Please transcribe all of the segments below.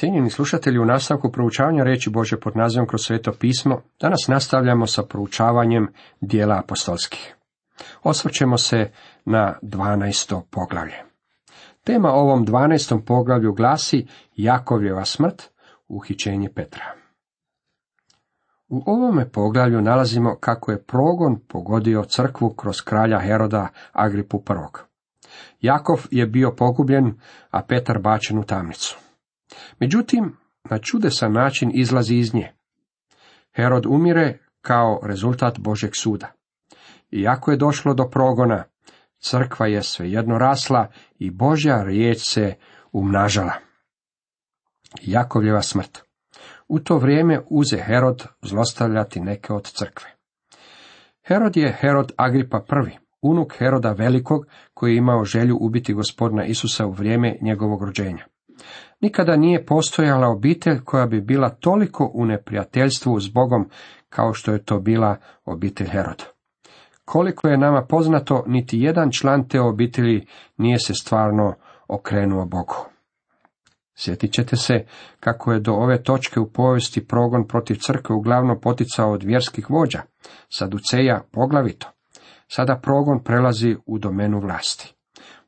Cijenjeni slušatelji, u nastavku proučavanja reći Bože pod nazivom kroz sveto pismo, danas nastavljamo sa proučavanjem dijela apostolskih. Osvrćemo se na 12. poglavlje. Tema ovom 12. poglavlju glasi Jakovljeva smrt, uhićenje Petra. U ovome poglavlju nalazimo kako je progon pogodio crkvu kroz kralja Heroda Agripu I. Jakov je bio pogubljen, a Petar bačen u tamnicu. Međutim, na čudesan način izlazi iz nje. Herod umire kao rezultat Božeg suda. Iako je došlo do progona, crkva je svejedno rasla i Božja riječ se umnažala. Jakovljeva smrt. U to vrijeme uze Herod zlostavljati neke od crkve. Herod je Herod Agripa I, unuk Heroda Velikog, koji je imao želju ubiti gospodina Isusa u vrijeme njegovog rođenja. Nikada nije postojala obitelj koja bi bila toliko u neprijateljstvu s Bogom kao što je to bila obitelj Heroda. Koliko je nama poznato, niti jedan član te obitelji nije se stvarno okrenuo Bogu. Sjetit ćete se kako je do ove točke u povijesti progon protiv crkve uglavnom poticao od vjerskih vođa, saduceja poglavito. Sada progon prelazi u domenu vlasti.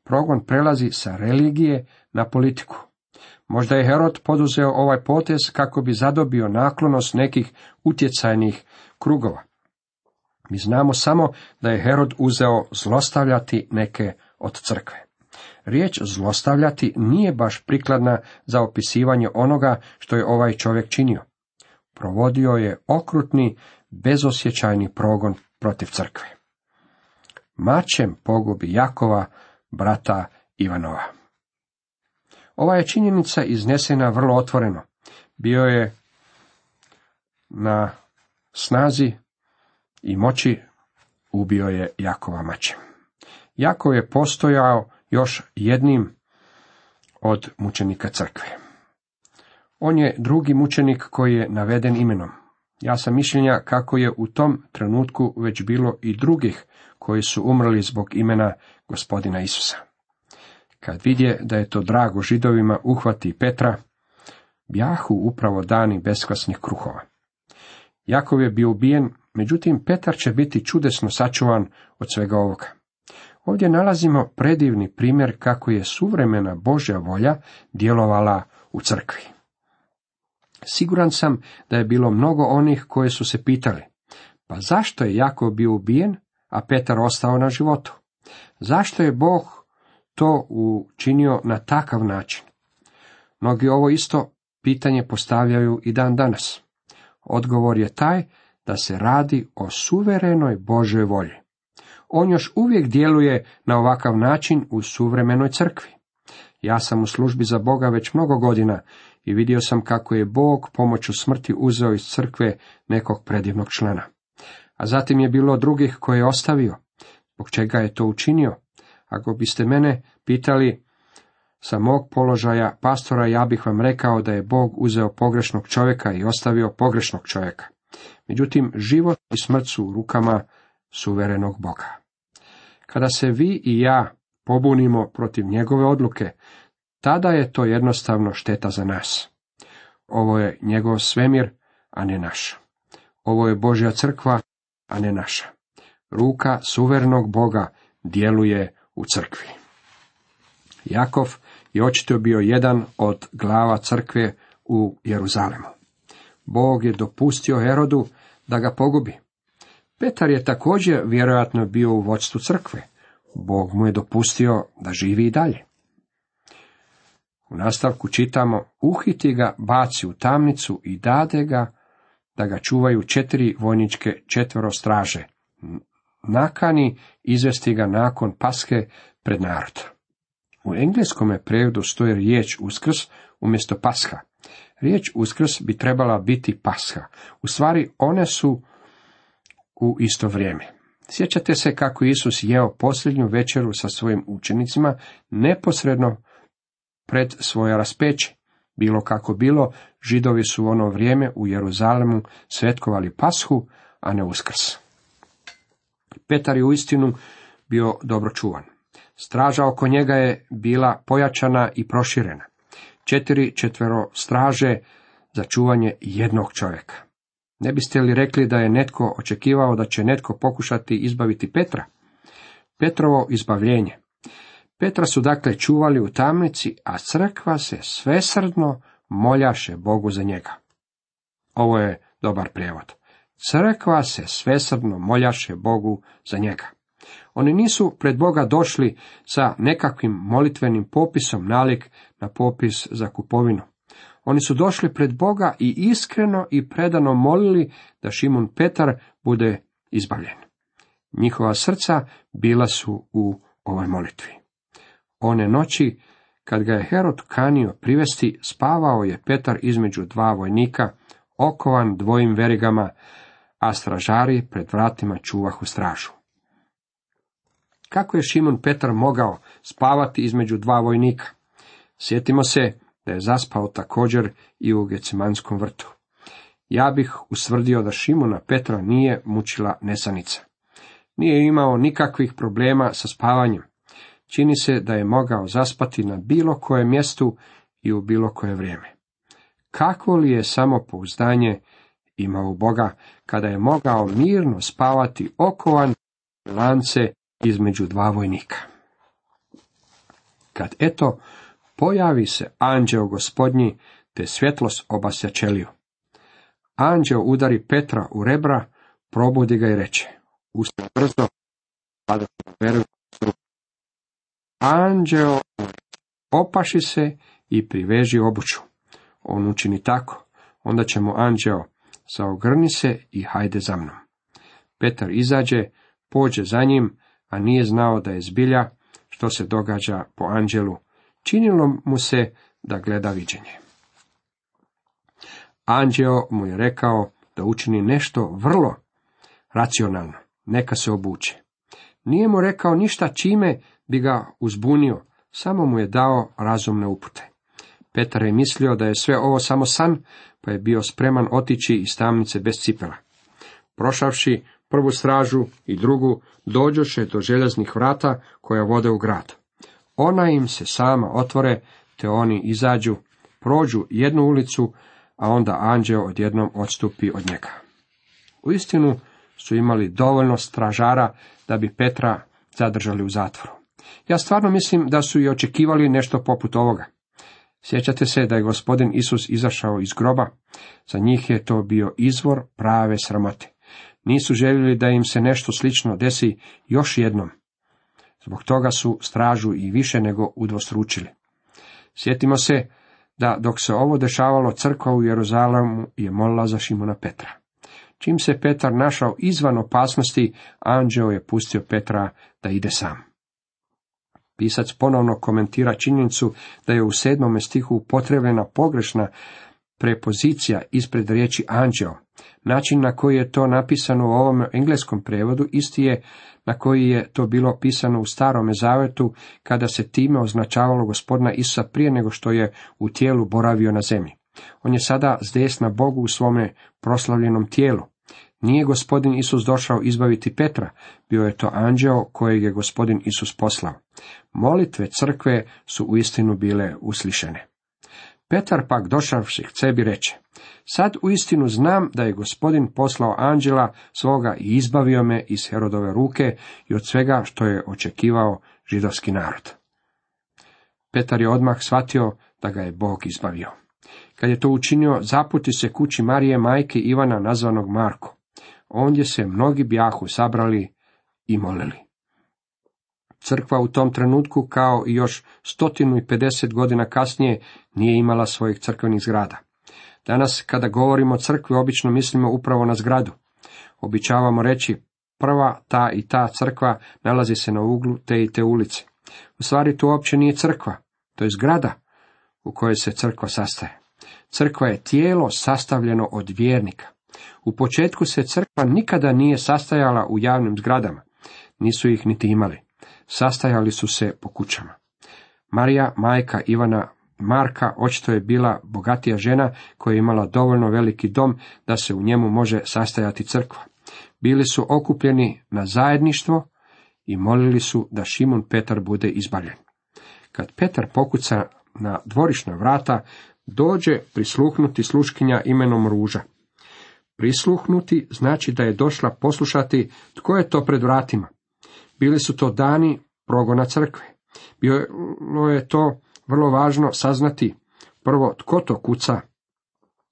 Progon prelazi sa religije na politiku. Možda je Herod poduzeo ovaj potez kako bi zadobio naklonost nekih utjecajnih krugova. Mi znamo samo da je Herod uzeo zlostavljati neke od crkve. Riječ zlostavljati nije baš prikladna za opisivanje onoga što je ovaj čovjek činio. Provodio je okrutni, bezosjećajni progon protiv crkve. Mačem pogubi Jakova, brata Ivanova. Ova je činjenica iznesena vrlo otvoreno. Bio je na snazi i moći ubio je Jakova mačem. Jakov je postojao još jednim od mučenika crkve. On je drugi mučenik koji je naveden imenom. Ja sam mišljenja kako je u tom trenutku već bilo i drugih koji su umrli zbog imena gospodina Isusa. Kad vidje da je to drago židovima uhvati Petra, bjahu upravo dani beskvasnih kruhova. Jakov je bio ubijen, međutim Petar će biti čudesno sačuvan od svega ovoga. Ovdje nalazimo predivni primjer kako je suvremena Božja volja djelovala u crkvi. Siguran sam da je bilo mnogo onih koji su se pitali, pa zašto je Jakov bio ubijen, a Petar ostao na životu? Zašto je Bog to učinio na takav način? Mnogi ovo isto pitanje postavljaju i dan danas. Odgovor je taj da se radi o suverenoj Božoj volji. On još uvijek djeluje na ovakav način u suvremenoj crkvi. Ja sam u službi za Boga već mnogo godina i vidio sam kako je Bog pomoću smrti uzeo iz crkve nekog predivnog člana. A zatim je bilo drugih koje je ostavio. Zbog čega je to učinio? Ako biste mene pitali sa mog položaja pastora, ja bih vam rekao da je Bog uzeo pogrešnog čovjeka i ostavio pogrešnog čovjeka. Međutim, život i smrt su u rukama suverenog Boga. Kada se vi i ja pobunimo protiv njegove odluke, tada je to jednostavno šteta za nas. Ovo je njegov svemir, a ne naš. Ovo je Božja crkva, a ne naša. Ruka suvernog Boga djeluje u crkvi. Jakov je očito bio jedan od glava crkve u Jeruzalemu. Bog je dopustio Herodu da ga pogubi. Petar je također vjerojatno bio u vodstvu crkve. Bog mu je dopustio da živi i dalje. U nastavku čitamo, uhiti ga, baci u tamnicu i dade ga da ga čuvaju četiri vojničke četvero straže. Nakani izvesti ga nakon paske pred narod. U engleskom prevodu stoji riječ uskrs umjesto pasha. Riječ uskrs bi trebala biti pasha. U stvari one su u isto vrijeme. Sjećate se kako Isus jeo posljednju večeru sa svojim učenicima neposredno pred svoje raspeće. Bilo kako bilo, židovi su u ono vrijeme u Jeruzalemu svetkovali pashu, a ne uskrs. Petar je uistinu bio dobro čuvan. Straža oko njega je bila pojačana i proširena. četiri četvero straže za čuvanje jednog čovjeka. Ne biste li rekli da je netko očekivao da će netko pokušati izbaviti Petra? Petrovo izbavljenje. Petra su dakle čuvali u tamnici, a crkva se svesrdno moljaše Bogu za njega. Ovo je dobar prijevod. Crkva se svesrdno moljaše Bogu za njega. Oni nisu pred Boga došli sa nekakvim molitvenim popisom nalik na popis za kupovinu. Oni su došli pred Boga i iskreno i predano molili da Šimun Petar bude izbavljen. Njihova srca bila su u ovoj molitvi. One noći, kad ga je Herod kanio privesti, spavao je Petar između dva vojnika, okovan dvojim verigama, a stražari pred vratima čuvahu stražu. Kako je Šimon Petar mogao spavati između dva vojnika? Sjetimo se da je zaspao također i u Gecemanskom vrtu. Ja bih usvrdio da Šimona Petra nije mučila nesanica. Nije imao nikakvih problema sa spavanjem. Čini se da je mogao zaspati na bilo kojem mjestu i u bilo koje vrijeme. Kako li je samo pouzdanje imao Boga, kada je mogao mirno spavati okovan lance između dva vojnika. Kad eto, pojavi se anđeo gospodnji, te svjetlost obasja čeliju. Anđeo udari Petra u rebra, probudi ga i reče, ustaj brzo, pada Anđeo opaši se i priveži obuću. On učini tako, onda će mu anđeo zaogrni se i hajde za mnom. Petar izađe, pođe za njim, a nije znao da je zbilja što se događa po anđelu. Činilo mu se da gleda viđenje. Anđeo mu je rekao da učini nešto vrlo racionalno, neka se obuče. Nije mu rekao ništa čime bi ga uzbunio, samo mu je dao razumne upute. Petar je mislio da je sve ovo samo san, pa je bio spreman otići iz tamnice bez cipela. Prošavši prvu stražu i drugu, dođoše do željeznih vrata koja vode u grad. Ona im se sama otvore, te oni izađu, prođu jednu ulicu, a onda anđeo odjednom odstupi od njega. U istinu su imali dovoljno stražara da bi Petra zadržali u zatvoru. Ja stvarno mislim da su i očekivali nešto poput ovoga. Sjećate se da je gospodin Isus izašao iz groba? Za njih je to bio izvor prave sramote. Nisu željeli da im se nešto slično desi još jednom. Zbog toga su stražu i više nego udvostručili. Sjetimo se da dok se ovo dešavalo crkva u Jeruzalemu je molila za Šimona Petra. Čim se Petar našao izvan opasnosti, anđeo je pustio Petra da ide sam. Pisac ponovno komentira činjenicu da je u sedmome stihu upotrebljena pogrešna prepozicija ispred riječi anđeo. Način na koji je to napisano u ovom engleskom prevodu isti je na koji je to bilo pisano u starome zavetu kada se time označavalo gospodina Isusa prije nego što je u tijelu boravio na zemlji. On je sada zdesna Bogu u svome proslavljenom tijelu. Nije gospodin Isus došao izbaviti Petra, bio je to anđeo kojeg je gospodin Isus poslao. Molitve crkve su uistinu bile uslišene. Petar pak došavši k sebi reče, sad uistinu znam da je gospodin poslao anđela svoga i izbavio me iz Herodove ruke i od svega što je očekivao židovski narod. Petar je odmah shvatio da ga je Bog izbavio. Kad je to učinio, zaputi se kući Marije majke Ivana nazvanog Marko. Ondje se mnogi bjahu sabrali i molili. Crkva u tom trenutku, kao i još stotinu i pedeset godina kasnije, nije imala svojih crkvenih zgrada. Danas, kada govorimo o crkvi, obično mislimo upravo na zgradu. Običavamo reći, prva ta i ta crkva nalazi se na uglu te i te ulice. U stvari to uopće nije crkva, to je zgrada u kojoj se crkva sastaje. Crkva je tijelo sastavljeno od vjernika. U početku se crkva nikada nije sastajala u javnim zgradama, nisu ih niti imali sastajali su se po kućama. Marija, majka Ivana Marka, očito je bila bogatija žena koja je imala dovoljno veliki dom da se u njemu može sastajati crkva. Bili su okupljeni na zajedništvo i molili su da Šimun Petar bude izbavljen. Kad Petar pokuca na dvorišna vrata, dođe prisluhnuti sluškinja imenom Ruža. Prisluhnuti znači da je došla poslušati tko je to pred vratima. Bili su to dani progona crkve. Bilo je to vrlo važno saznati prvo tko to kuca.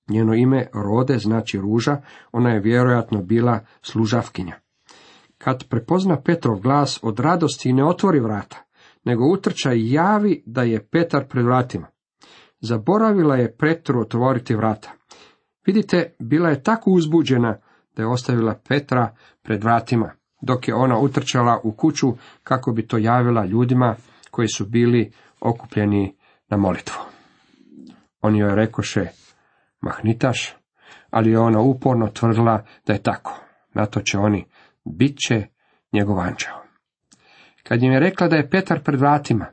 Njeno ime Rode znači ruža, ona je vjerojatno bila služavkinja. Kad prepozna Petrov glas od radosti ne otvori vrata, nego utrča i javi da je Petar pred vratima. Zaboravila je Petru otvoriti vrata. Vidite, bila je tako uzbuđena da je ostavila Petra pred vratima, dok je ona utrčala u kuću kako bi to javila ljudima koji su bili okupljeni na molitvu. Oni joj rekoše, mahnitaš, ali je ona uporno tvrdila da je tako. Na to će oni, bit će njegov anđeo. Kad im je rekla da je Petar pred vratima,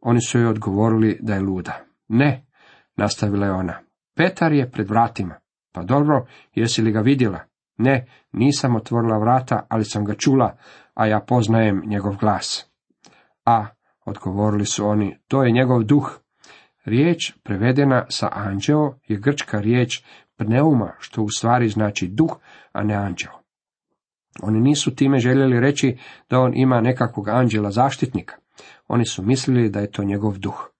oni su joj odgovorili da je luda. Ne, nastavila je ona. Petar je pred vratima. Pa dobro, jesi li ga vidjela? Ne, nisam otvorila vrata, ali sam ga čula, a ja poznajem njegov glas. A, odgovorili su oni, to je njegov duh. Riječ prevedena sa anđeo je grčka riječ pneuma, što u stvari znači duh, a ne anđeo. Oni nisu time željeli reći da on ima nekakvog anđela zaštitnika. Oni su mislili da je to njegov duh.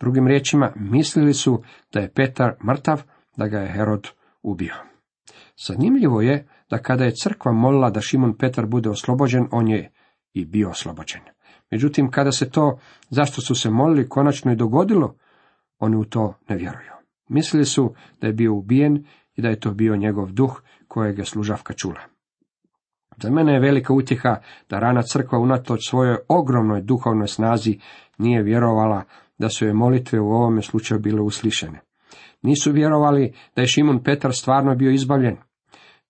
Drugim riječima, mislili su da je Petar mrtav, da ga je Herod ubio. Zanimljivo je da kada je crkva molila da Šimon Petar bude oslobođen, on je i bio oslobođen. Međutim, kada se to, zašto su se molili, konačno i dogodilo, oni u to ne vjeruju. Mislili su da je bio ubijen i da je to bio njegov duh kojeg je služavka čula. Za mene je velika utjeha da rana crkva unatoč svojoj ogromnoj duhovnoj snazi nije vjerovala da su je molitve u ovome slučaju bile uslišene. Nisu vjerovali da je Šimun Petar stvarno bio izbavljen.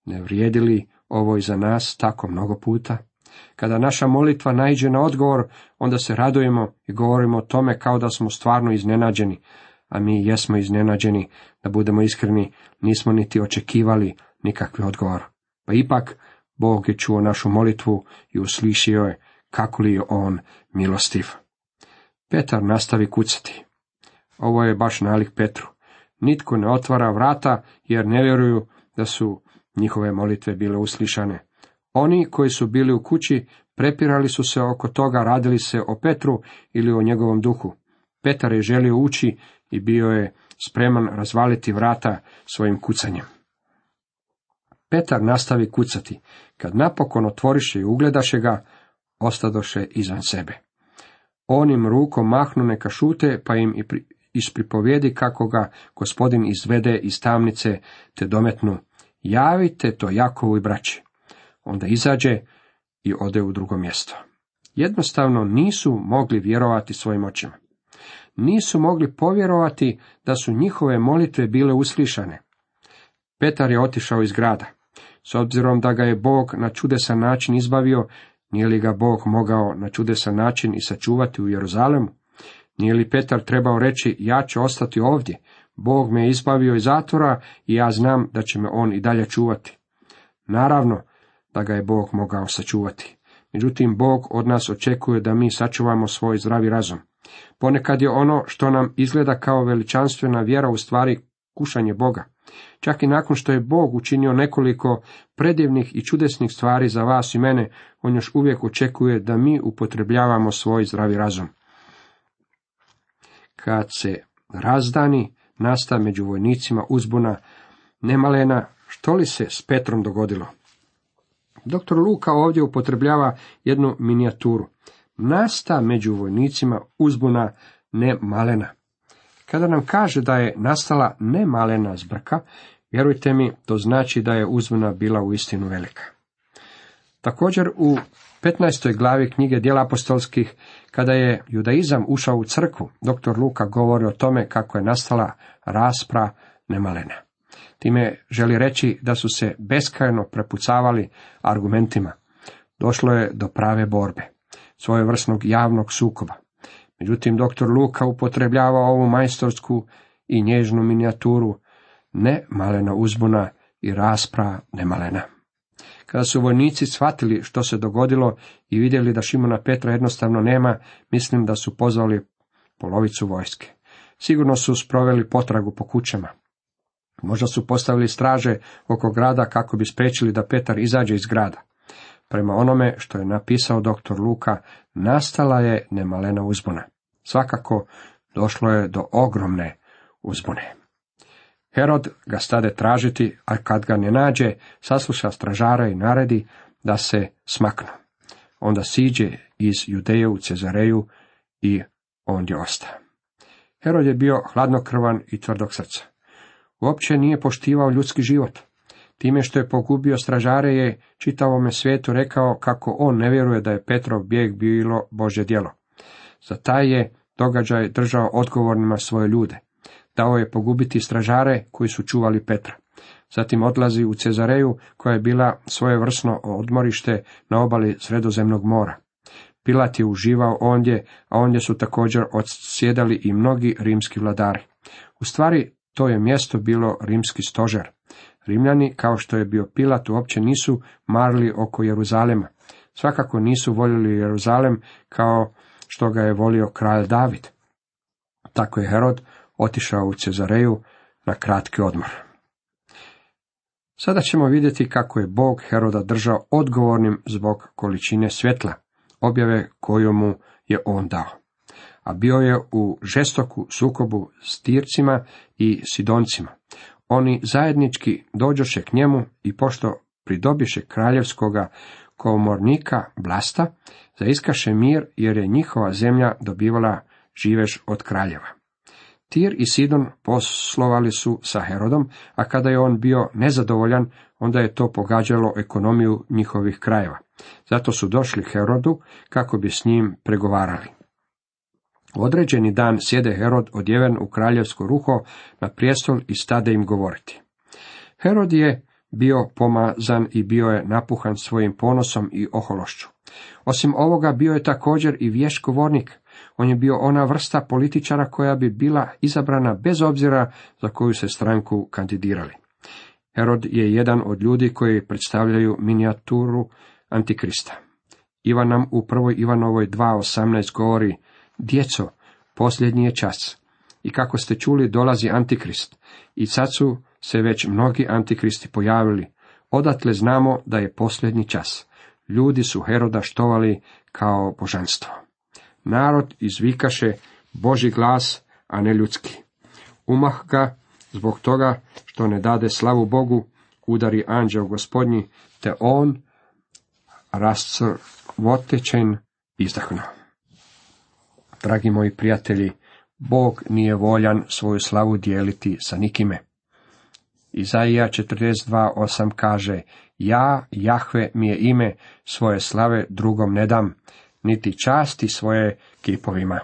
Ne vrijedili ovo i za nas tako mnogo puta? Kada naša molitva naiđe na odgovor, onda se radujemo i govorimo o tome kao da smo stvarno iznenađeni, a mi jesmo iznenađeni, da budemo iskreni, nismo niti očekivali nikakvi odgovor. Pa ipak, Bog je čuo našu molitvu i uslišio je kako li je on milostiv. Petar nastavi kucati. Ovo je baš nalik Petru. Nitko ne otvara vrata jer ne vjeruju da su njihove molitve bile uslišane. Oni koji su bili u kući prepirali su se oko toga radili se o Petru ili o njegovom duhu. Petar je želio ući i bio je spreman razvaliti vrata svojim kucanjem. Petar nastavi kucati. Kad napokon otvoriše i ugledaše ga, ostadoše izvan sebe. On im rukom mahnu neka šute, pa im i ispripovijedi kako ga gospodin izvede iz tamnice, te dometnu, javite to Jakovu i braći. Onda izađe i ode u drugo mjesto. Jednostavno nisu mogli vjerovati svojim očima. Nisu mogli povjerovati da su njihove molitve bile uslišane. Petar je otišao iz grada. S obzirom da ga je Bog na čudesan način izbavio, nije li ga Bog mogao na čudesan način i sačuvati u Jeruzalemu? Nije li Petar trebao reći, ja ću ostati ovdje, Bog me je izbavio iz zatvora i ja znam da će me on i dalje čuvati. Naravno da ga je Bog mogao sačuvati. Međutim, Bog od nas očekuje da mi sačuvamo svoj zdravi razum. Ponekad je ono što nam izgleda kao veličanstvena vjera u stvari kušanje Boga. Čak i nakon što je Bog učinio nekoliko predivnih i čudesnih stvari za vas i mene, on još uvijek očekuje da mi upotrebljavamo svoj zdravi razum. Kad se razdani, nasta među vojnicima uzbuna nemalena, što li se s Petrom dogodilo? Doktor Luka ovdje upotrebljava jednu minijaturu. Nasta među vojnicima uzbuna nemalena. Kada nam kaže da je nastala nemalena zbrka, vjerujte mi, to znači da je uzbuna bila u istinu velika. Također u 15. glavi knjige Djela apostolskih, kada je judaizam ušao u crkvu, dr. Luka govori o tome kako je nastala raspra nemalena. Time želi reći da su se beskrajno prepucavali argumentima. Došlo je do prave borbe, svojevrsnog javnog sukoba. Međutim, dr. Luka upotrebljava ovu majstorsku i nježnu minijaturu, ne malena uzbuna i raspra nemalena. Kada su vojnici shvatili što se dogodilo i vidjeli da Šimona Petra jednostavno nema, mislim da su pozvali polovicu vojske. Sigurno su sproveli potragu po kućama. Možda su postavili straže oko grada kako bi spriječili da Petar izađe iz grada. Prema onome što je napisao doktor Luka, nastala je nemalena uzbuna. Svakako došlo je do ogromne uzbune. Herod ga stade tražiti, a kad ga ne nađe, sasluša stražara i naredi da se smaknu. Onda siđe iz Judeje u Cezareju i ondje osta. Herod je bio hladnokrvan i tvrdog srca. Uopće nije poštivao ljudski život. Time što je pogubio stražare je čitavome svijetu rekao kako on ne vjeruje da je Petrov bijeg bilo Bože djelo. Za taj je događaj držao odgovornima svoje ljude. Dao je pogubiti stražare koji su čuvali Petra. Zatim odlazi u Cezareju koja je bila svojevrsno odmorište na obali Sredozemnog mora. Pilat je uživao ondje, a ondje su također odsjedali i mnogi rimski vladari. U stvari, to je mjesto bilo rimski stožer. Rimljani, kao što je bio Pilat, uopće nisu marili oko Jeruzalema. Svakako nisu voljeli Jeruzalem kao što ga je volio kralj David. Tako je Herod otišao u Cezareju na kratki odmor. Sada ćemo vidjeti kako je Bog Heroda držao odgovornim zbog količine svjetla, objave koju mu je on dao. A bio je u žestoku sukobu s Tircima i Sidoncima. Oni zajednički dođoše k njemu i pošto pridobiše kraljevskoga komornika Blasta, zaiskaše mir jer je njihova zemlja dobivala živeš od kraljeva. Tir i Sidon poslovali su sa Herodom, a kada je on bio nezadovoljan, onda je to pogađalo ekonomiju njihovih krajeva. Zato su došli Herodu kako bi s njim pregovarali. Određeni dan sjede Herod odjeven u kraljevsko ruho na prijestol i stade im govoriti. Herod je bio pomazan i bio je napuhan svojim ponosom i ohološću. Osim ovoga bio je također i vješ govornik. On je bio ona vrsta političara koja bi bila izabrana bez obzira za koju se stranku kandidirali. Herod je jedan od ljudi koji predstavljaju minijaturu Antikrista. Ivan nam u prvoj Ivanovoj 2.18 govori, djeco, posljednji je čas. I kako ste čuli, dolazi Antikrist. I sad su se već mnogi antikristi pojavili. Odatle znamo da je posljednji čas. Ljudi su Heroda štovali kao božanstvo. Narod izvikaše Boži glas, a ne ljudski. Umah ga zbog toga što ne dade slavu Bogu, udari anđeo gospodnji, te on rascrvotečen izdahnuo. Dragi moji prijatelji, Bog nije voljan svoju slavu dijeliti sa nikime. Izaija 42.8 kaže, ja, Jahve, mi je ime, svoje slave drugom ne dam, niti časti svoje kipovima.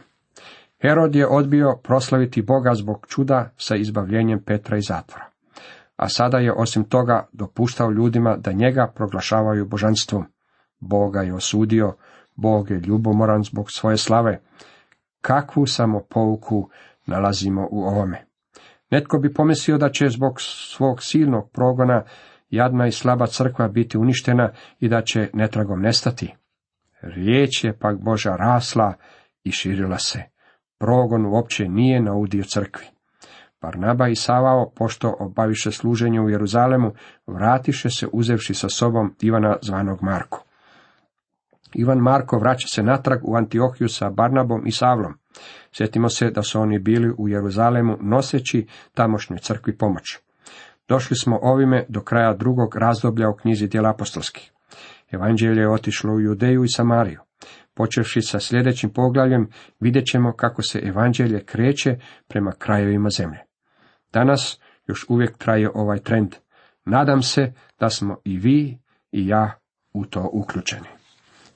Herod je odbio proslaviti Boga zbog čuda sa izbavljenjem Petra iz zatvora. A sada je osim toga dopuštao ljudima da njega proglašavaju božanstvom. Boga je osudio, Bog je ljubomoran zbog svoje slave. Kakvu samo pouku nalazimo u ovome? Netko bi pomislio da će zbog svog silnog progona jadna i slaba crkva biti uništena i da će netragom nestati. Riječ je pak Boža rasla i širila se. Progon uopće nije naudio crkvi. Barnaba i Savao, pošto obaviše služenje u Jeruzalemu, vratiše se uzevši sa sobom Ivana zvanog Marko. Ivan Marko vraća se natrag u Antiohiju sa Barnabom i Savlom. Sjetimo se da su oni bili u Jeruzalemu noseći tamošnjoj crkvi pomoć. Došli smo ovime do kraja drugog razdoblja u knjizi djela apostolskih. Evanđelje je otišlo u Judeju i Samariju. Počevši sa sljedećim poglavljem, vidjet ćemo kako se evanđelje kreće prema krajevima zemlje. Danas još uvijek traje ovaj trend. Nadam se da smo i vi i ja u to uključeni.